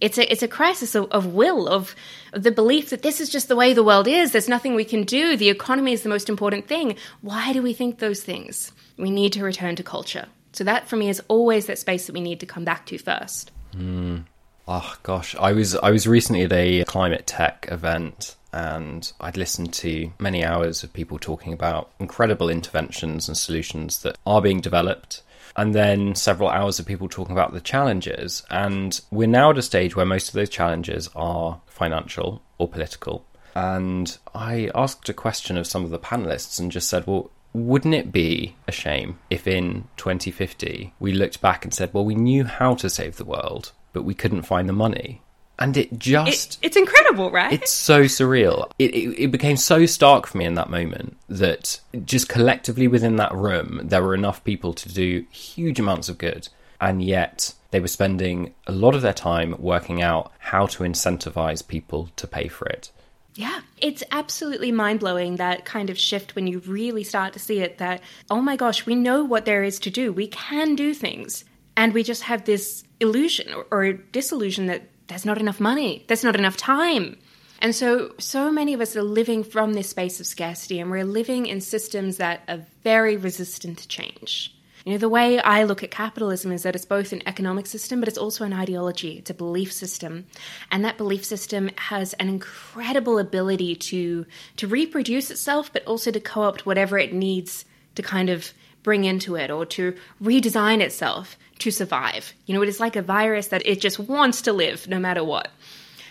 It's a, it's a crisis of, of will, of, of the belief that this is just the way the world is, there's nothing we can do, the economy is the most important thing. Why do we think those things? we need to return to culture. So that for me is always that space that we need to come back to first. Mm. Oh gosh, I was I was recently at a climate tech event and I'd listened to many hours of people talking about incredible interventions and solutions that are being developed and then several hours of people talking about the challenges and we're now at a stage where most of those challenges are financial or political and I asked a question of some of the panelists and just said, well, wouldn't it be a shame if in 2050 we looked back and said, well, we knew how to save the world, but we couldn't find the money? And it just. It, it's incredible, right? It's so surreal. It, it, it, became so stark for me in that moment that just collectively within that room, there were enough people to do huge amounts of good. And yet they were spending a lot of their time working out how to incentivize people to pay for it. Yeah, it's absolutely mind blowing that kind of shift when you really start to see it that, oh my gosh, we know what there is to do. We can do things. And we just have this illusion or, or disillusion that there's not enough money, there's not enough time. And so, so many of us are living from this space of scarcity, and we're living in systems that are very resistant to change. You know, the way I look at capitalism is that it's both an economic system, but it's also an ideology. It's a belief system. And that belief system has an incredible ability to, to reproduce itself, but also to co opt whatever it needs to kind of bring into it or to redesign itself to survive. You know, it is like a virus that it just wants to live no matter what.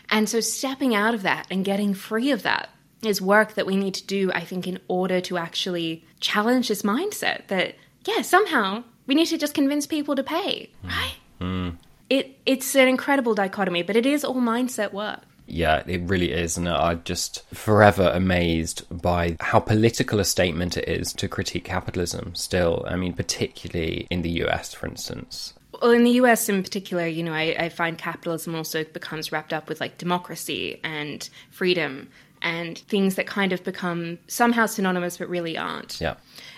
And so stepping out of that and getting free of that is work that we need to do, I think, in order to actually challenge this mindset that, yeah, somehow we need to just convince people to pay, right? Mm. It, it's an incredible dichotomy, but it is all mindset work. Yeah, it really is. And I'm just forever amazed by how political a statement it is to critique capitalism still. I mean, particularly in the US, for instance. Well, in the US in particular, you know, I, I find capitalism also becomes wrapped up with like democracy and freedom and things that kind of become somehow synonymous but really aren't. Yeah.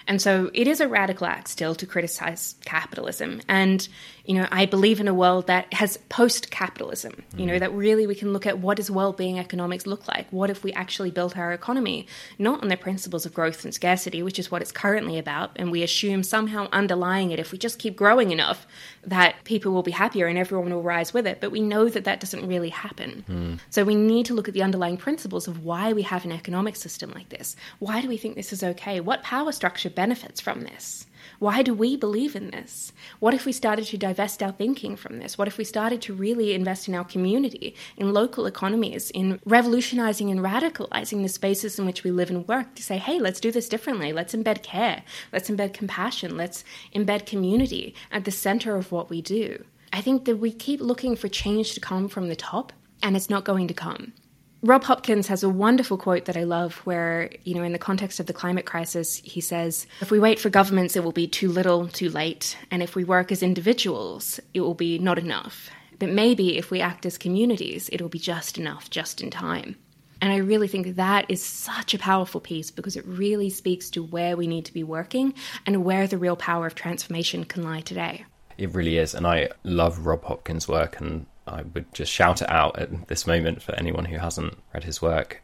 And so it is a radical act still to criticize capitalism. And, you know, I believe in a world that has post capitalism, you know, mm. that really we can look at what does well being economics look like? What if we actually built our economy not on the principles of growth and scarcity, which is what it's currently about, and we assume somehow underlying it, if we just keep growing enough, that people will be happier and everyone will rise with it. But we know that that doesn't really happen. Mm. So we need to look at the underlying principles of why we have an economic system like this. Why do we think this is okay? What power structure benefits from this? Why do we believe in this? What if we started to divest our thinking from this? What if we started to really invest in our community, in local economies, in revolutionizing and radicalizing the spaces in which we live and work to say, hey, let's do this differently. Let's embed care. Let's embed compassion. Let's embed community at the center of what we do. I think that we keep looking for change to come from the top, and it's not going to come. Rob Hopkins has a wonderful quote that I love where, you know, in the context of the climate crisis, he says, If we wait for governments, it will be too little, too late. And if we work as individuals, it will be not enough. But maybe if we act as communities, it will be just enough, just in time. And I really think that is such a powerful piece because it really speaks to where we need to be working and where the real power of transformation can lie today. It really is. And I love Rob Hopkins' work and I would just shout it out at this moment for anyone who hasn't read his work.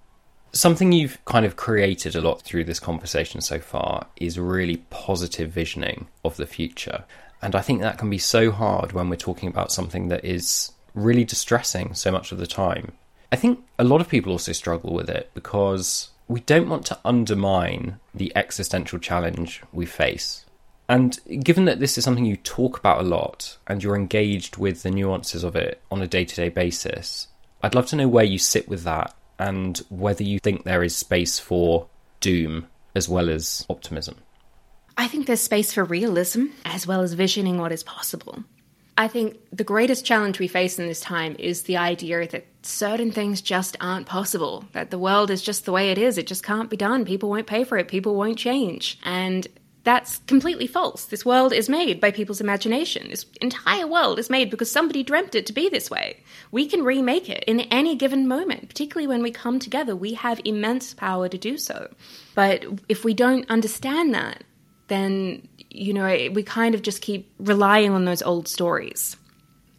Something you've kind of created a lot through this conversation so far is really positive visioning of the future. And I think that can be so hard when we're talking about something that is really distressing so much of the time. I think a lot of people also struggle with it because we don't want to undermine the existential challenge we face. And given that this is something you talk about a lot and you're engaged with the nuances of it on a day to day basis, I'd love to know where you sit with that and whether you think there is space for doom as well as optimism. I think there's space for realism as well as visioning what is possible. I think the greatest challenge we face in this time is the idea that certain things just aren't possible, that the world is just the way it is, it just can't be done, people won't pay for it, people won't change. And that's completely false. This world is made by people's imagination. This entire world is made because somebody dreamt it to be this way. We can remake it in any given moment, particularly when we come together. We have immense power to do so. But if we don't understand that, then, you know, we kind of just keep relying on those old stories.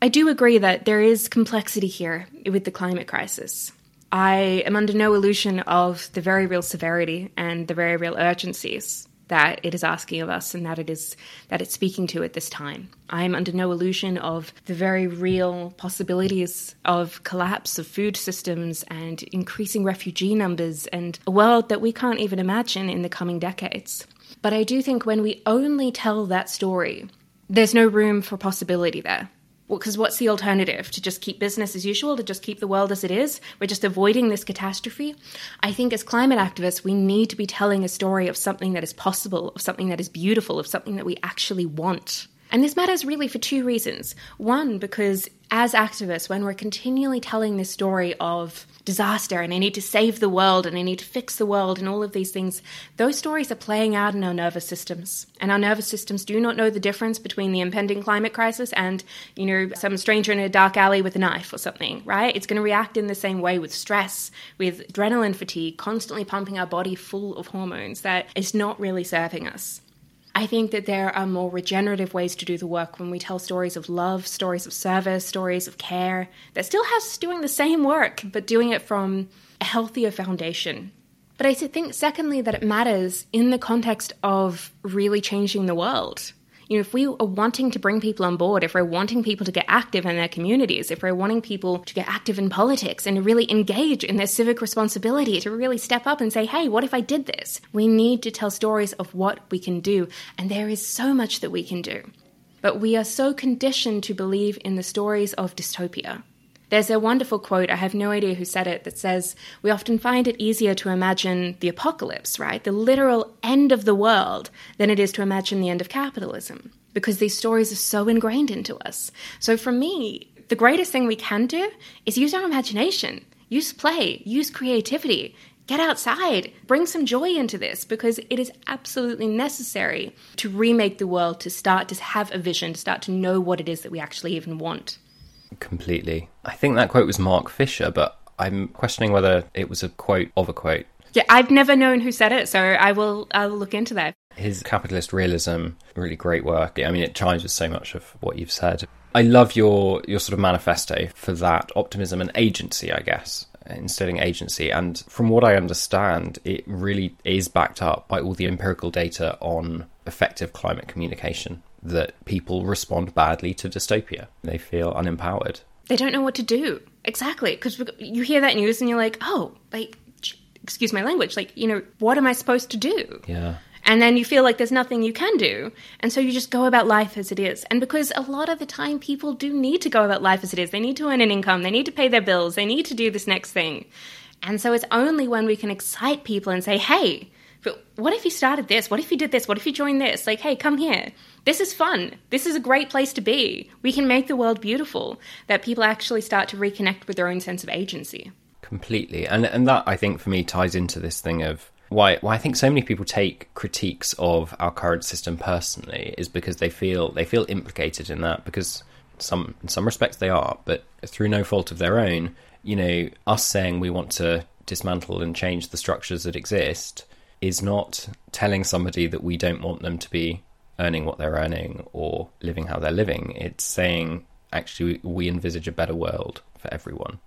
I do agree that there is complexity here with the climate crisis. I am under no illusion of the very real severity and the very real urgencies that it is asking of us and that it is that it's speaking to at this time. I am under no illusion of the very real possibilities of collapse of food systems and increasing refugee numbers and a world that we can't even imagine in the coming decades. But I do think when we only tell that story, there's no room for possibility there because what's the alternative? To just keep business as usual, to just keep the world as it is? We're just avoiding this catastrophe. I think as climate activists, we need to be telling a story of something that is possible, of something that is beautiful, of something that we actually want. And this matters really for two reasons. One, because as activists, when we're continually telling this story of disaster and I need to save the world and I need to fix the world and all of these things, those stories are playing out in our nervous systems. And our nervous systems do not know the difference between the impending climate crisis and, you know, some stranger in a dark alley with a knife or something, right? It's going to react in the same way with stress, with adrenaline fatigue, constantly pumping our body full of hormones that is not really serving us. I think that there are more regenerative ways to do the work when we tell stories of love, stories of service, stories of care that still has doing the same work, but doing it from a healthier foundation. But I think, secondly, that it matters in the context of really changing the world. You know, if we are wanting to bring people on board, if we're wanting people to get active in their communities, if we're wanting people to get active in politics and really engage in their civic responsibility, to really step up and say, hey, what if I did this? We need to tell stories of what we can do. And there is so much that we can do. But we are so conditioned to believe in the stories of dystopia. There's a wonderful quote, I have no idea who said it, that says, We often find it easier to imagine the apocalypse, right? The literal end of the world, than it is to imagine the end of capitalism, because these stories are so ingrained into us. So for me, the greatest thing we can do is use our imagination, use play, use creativity. Get outside, bring some joy into this because it is absolutely necessary to remake the world, to start to have a vision, to start to know what it is that we actually even want completely. I think that quote was Mark Fisher, but I'm questioning whether it was a quote of a quote. Yeah, I've never known who said it, so I will I will look into that. His capitalist realism, really great work. I mean, it chimes with so much of what you've said. I love your your sort of manifesto for that optimism and agency, I guess, instilling agency. And from what I understand, it really is backed up by all the empirical data on effective climate communication that people respond badly to dystopia. They feel unempowered. They don't know what to do. Exactly. Because you hear that news and you're like, oh, like, excuse my language, like, you know, what am I supposed to do? Yeah. And then you feel like there's nothing you can do. And so you just go about life as it is. And because a lot of the time people do need to go about life as it is, they need to earn an income, they need to pay their bills, they need to do this next thing. And so it's only when we can excite people and say, hey, but what if you started this? What if you did this? What if you joined this? Like, hey, come here. This is fun. This is a great place to be. We can make the world beautiful. That people actually start to reconnect with their own sense of agency. Completely. And and that I think for me ties into this thing of why why I think so many people take critiques of our current system personally is because they feel they feel implicated in that because some in some respects they are, but through no fault of their own, you know, us saying we want to dismantle and change the structures that exist is not telling somebody that we don't want them to be earning what they're earning or living how they're living. It's saying, actually, we envisage a better world for everyone.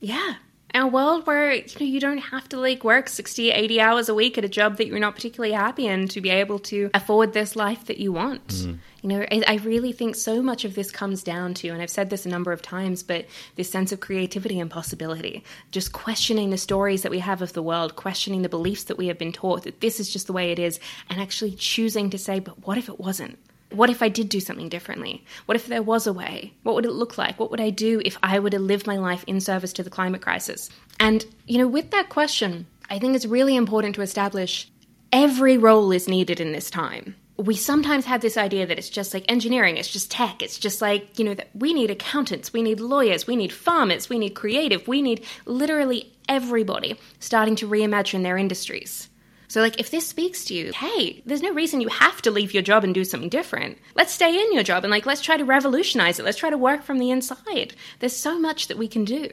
Yeah a world where you know you don't have to like work 60 80 hours a week at a job that you're not particularly happy in to be able to afford this life that you want. Mm. you know I, I, really think so much of this comes down to and i've said this a number of times but this sense of creativity and possibility. Just questioning the stories that we have of the world questioning the beliefs that we have been taught that this is just the way it is and actually choosing to say but what if it wasn't what if I did do something differently? What if there was a way? What would it look like? What would I do if I were to live my life in service to the climate crisis? And, you know, with that question, I think it's really important to establish every role is needed in this time. We sometimes have this idea that it's just like engineering, it's just tech, it's just like, you know, that we need accountants, we need lawyers, we need farmers, we need creative, we need literally everybody starting to reimagine their industries. So, like, if this speaks to you, hey, there's no reason you have to leave your job and do something different. Let's stay in your job and, like, let's try to revolutionize it. Let's try to work from the inside. There's so much that we can do.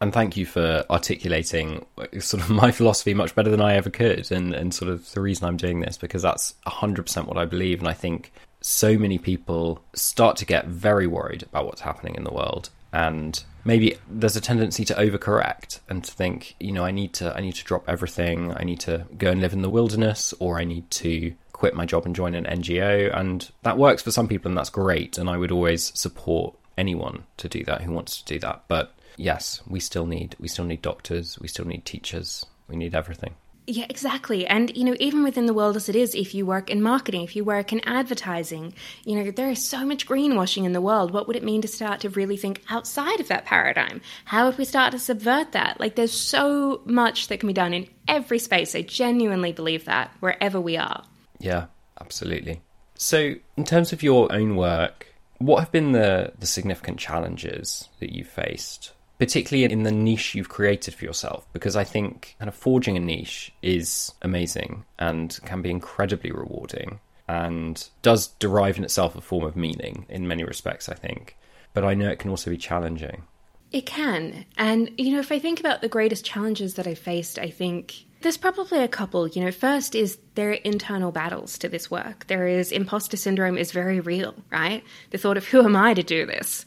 And thank you for articulating uh, sort of [laughs] my philosophy much better than I ever could, and, and sort of the reason I'm doing this, because that's 100% what I believe. And I think so many people start to get very worried about what's happening in the world and maybe there's a tendency to overcorrect and to think you know i need to i need to drop everything. I need to go and live in the wilderness or i need to quit my job and join an ngo and that works for some people and that's great. And i would always support anyone to do that who wants to do that. But yes we still need we still need doctors. We still need teachers. We need everything yeah, exactly. And, you know, even within the world as it is, if you work in marketing, if you work in advertising, you know, there is so much greenwashing in the world. What would it mean to start to really think outside of that paradigm? How would we start to subvert that? Like, there's so much that can be done in every space. I genuinely believe that wherever we are. Yeah, absolutely. So, in terms of your own work, what have been the, the significant challenges that you've faced particularly in the niche you've created for yourself, because I think kind of forging a niche is amazing and can be incredibly rewarding and does derive in itself a form of meaning in many respects, I think. But I know it can also be challenging. It can. And, you know, if I think about the greatest challenges that I faced, I think there's probably a couple. You know, first is there are internal battles to this work. There is imposter syndrome is very real, right? The thought of who am I to do this?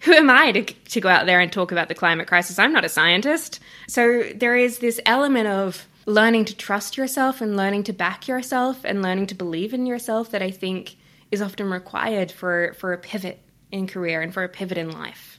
Who am I to, to go out there and talk about the climate crisis? I'm not a scientist. So there is this element of learning to trust yourself and learning to back yourself and learning to believe in yourself that I think is often required for, for a pivot in career and for a pivot in life.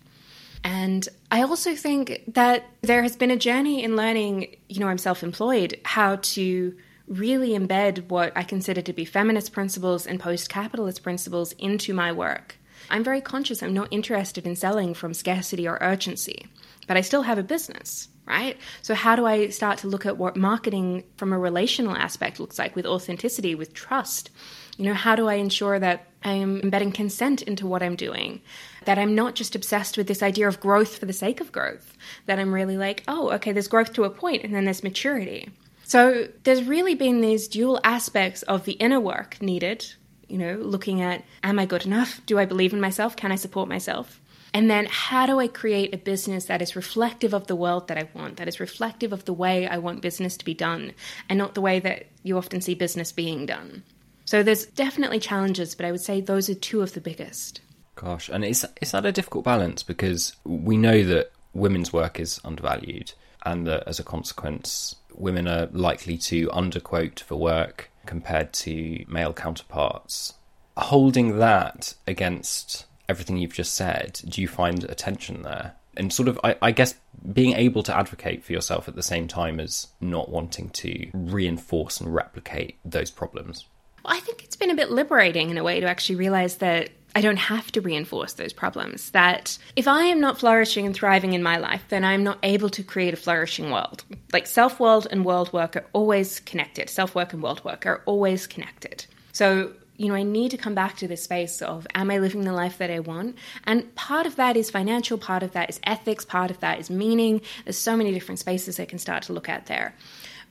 And I also think that there has been a journey in learning, you know, I'm self employed, how to really embed what I consider to be feminist principles and post capitalist principles into my work. I'm very conscious I'm not interested in selling from scarcity or urgency, but I still have a business, right? So, how do I start to look at what marketing from a relational aspect looks like with authenticity, with trust? You know, how do I ensure that I am embedding consent into what I'm doing? That I'm not just obsessed with this idea of growth for the sake of growth. That I'm really like, oh, okay, there's growth to a point and then there's maturity. So there's really been these dual aspects of the inner work needed, you know, looking at am I good enough? Do I believe in myself? Can I support myself? And then how do I create a business that is reflective of the world that I want, that is reflective of the way I want business to be done, and not the way that you often see business being done? So there's definitely challenges, but I would say those are two of the biggest. Gosh, and is is that a difficult balance because we know that women's work is undervalued, and that as a consequence, women are likely to underquote for work compared to male counterparts. Holding that against everything you've just said, do you find a tension there? And sort of, I, I guess, being able to advocate for yourself at the same time as not wanting to reinforce and replicate those problems. I think it's been a bit liberating in a way to actually realize that I don't have to reinforce those problems. That if I am not flourishing and thriving in my life, then I'm not able to create a flourishing world. Like self world and world work are always connected. Self work and world work are always connected. So, you know, I need to come back to this space of am I living the life that I want? And part of that is financial, part of that is ethics, part of that is meaning. There's so many different spaces I can start to look at there.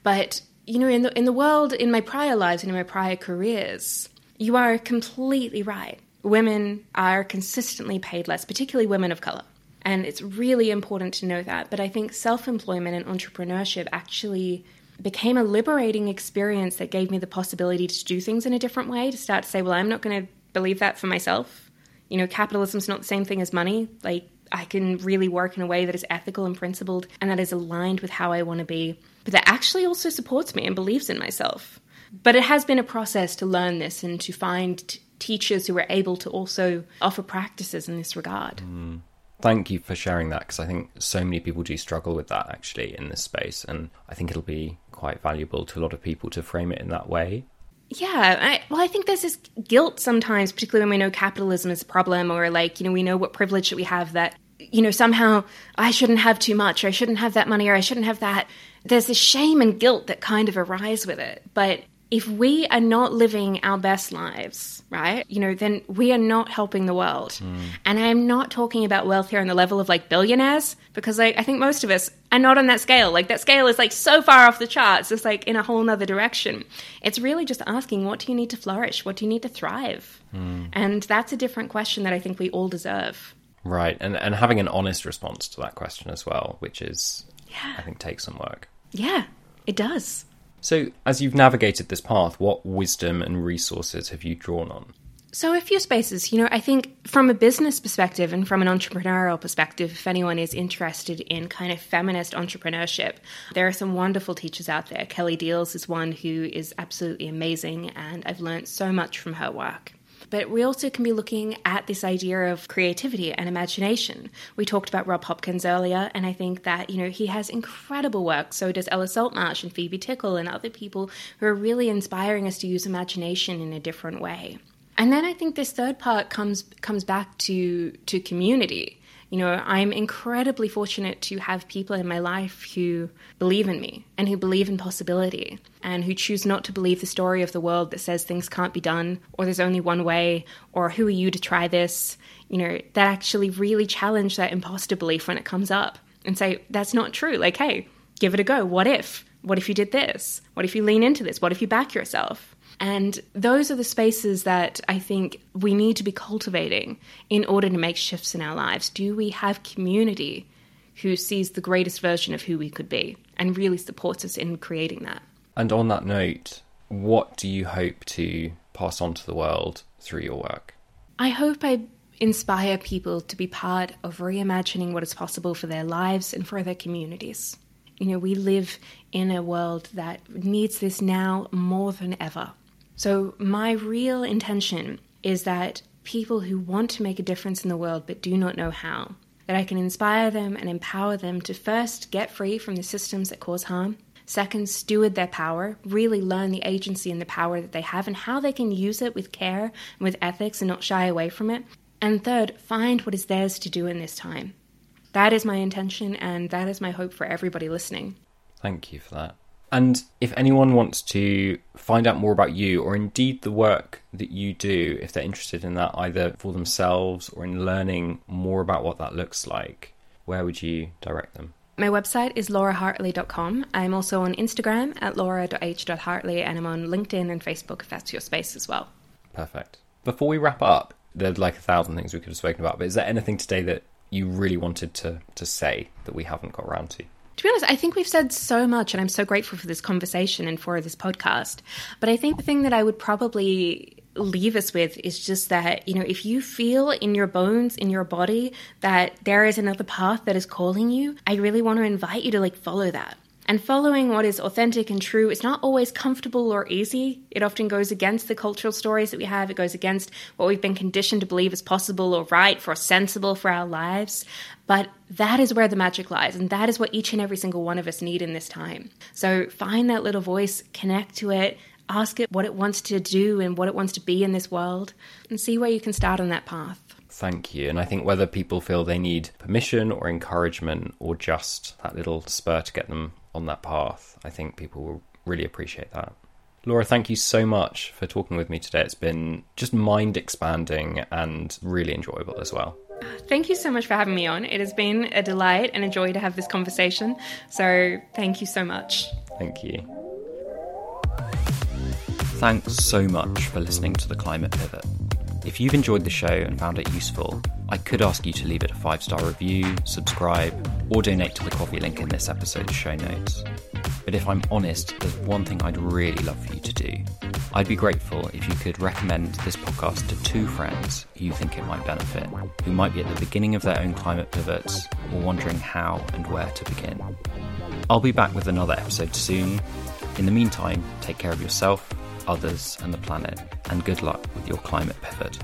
But you know, in the in the world, in my prior lives and in my prior careers, you are completely right. Women are consistently paid less, particularly women of color. And it's really important to know that. But I think self employment and entrepreneurship actually became a liberating experience that gave me the possibility to do things in a different way, to start to say, well, I'm not going to believe that for myself. You know, capitalism's not the same thing as money. Like, I can really work in a way that is ethical and principled and that is aligned with how I want to be, but that actually also supports me and believes in myself. But it has been a process to learn this and to find teachers who are able to also offer practices in this regard. Mm. Thank you for sharing that because I think so many people do struggle with that actually in this space. And I think it'll be quite valuable to a lot of people to frame it in that way. Yeah, I, well, I think there's this guilt sometimes, particularly when we know capitalism is a problem, or like, you know, we know what privilege that we have that you know, somehow I shouldn't have too much, or I shouldn't have that money, or I shouldn't have that. There's this shame and guilt that kind of arise with it. But if we are not living our best lives, right, you know, then we are not helping the world. Mm. And I'm not talking about wealth here on the level of like billionaires, because like, I think most of us are not on that scale. Like that scale is like so far off the charts, it's like in a whole nother direction. It's really just asking, what do you need to flourish? What do you need to thrive? Mm. And that's a different question that I think we all deserve. Right, and and having an honest response to that question as well, which is, yeah. I think, takes some work. Yeah, it does. So, as you've navigated this path, what wisdom and resources have you drawn on? So, a few spaces. You know, I think from a business perspective and from an entrepreneurial perspective, if anyone is interested in kind of feminist entrepreneurship, there are some wonderful teachers out there. Kelly Diels is one who is absolutely amazing, and I've learned so much from her work but we also can be looking at this idea of creativity and imagination. We talked about Rob Hopkins earlier, and I think that, you know, he has incredible work. So does Ella Saltmarshe and Phoebe Tickell and other people who are really inspiring us to use imagination in a different way. And then I think this third part comes comes back to to community. You know, I'm incredibly fortunate to have people in my life who believe in me and who believe in possibility and who choose not to believe the story of the world that says things can't be done or there's only one way or who are you to try this, you know, that actually really challenge that imposter belief when it comes up and say, that's not true. Like, hey, give it a go. What if? What if you did this? What if you lean into this? What if you back yourself? And those are the spaces that I think we need to be cultivating in order to make shifts in our lives. Do we have community who sees the greatest version of who we could be and really supports us in creating that? And on that note, what do you hope to pass on to the world through your work? I hope I inspire people to be part of reimagining what is possible for their lives and for their communities. You know, we live in a world that needs this now more than ever. So, my real intention is that people who want to make a difference in the world but do not know how, that I can inspire them and empower them to first get free from the systems that cause harm, second, steward their power, really learn the agency and the power that they have and how they can use it with care and with ethics and not shy away from it, and third, find what is theirs to do in this time. That is my intention and that is my hope for everybody listening. Thank you for that. And if anyone wants to find out more about you or indeed the work that you do, if they're interested in that either for themselves or in learning more about what that looks like, where would you direct them? My website is laurahartley.com. I'm also on Instagram at laura.h.hartley and I'm on LinkedIn and Facebook if that's your space as well. Perfect. Before we wrap up, there's like a thousand things we could have spoken about, but is there anything today that you really wanted to, to say that we haven't got around to? To be honest, I think we've said so much, and I'm so grateful for this conversation and for this podcast. But I think the thing that I would probably leave us with is just that, you know, if you feel in your bones, in your body, that there is another path that is calling you, I really want to invite you to like follow that. And following what is authentic and true is not always comfortable or easy. It often goes against the cultural stories that we have. It goes against what we've been conditioned to believe is possible or right for sensible for our lives. But that is where the magic lies. And that is what each and every single one of us need in this time. So find that little voice, connect to it, ask it what it wants to do and what it wants to be in this world, and see where you can start on that path. Thank you. And I think whether people feel they need permission or encouragement or just that little spur to get them on that path, I think people will really appreciate that. Laura, thank you so much for talking with me today. It's been just mind expanding and really enjoyable as well. Thank you so much for having me on. It has been a delight and a joy to have this conversation. So, thank you so much. Thank you. Thanks so much for listening to the Climate Pivot. If you've enjoyed the show and found it useful, I could ask you to leave it a five star review, subscribe, or donate to the coffee link in this episode's show notes. But if I'm honest, there's one thing I'd really love for you to do. I'd be grateful if you could recommend this podcast to two friends who you think it might benefit, who might be at the beginning of their own climate pivots or wondering how and where to begin. I'll be back with another episode soon. In the meantime, take care of yourself others, and the planet, and good luck with your climate pivot.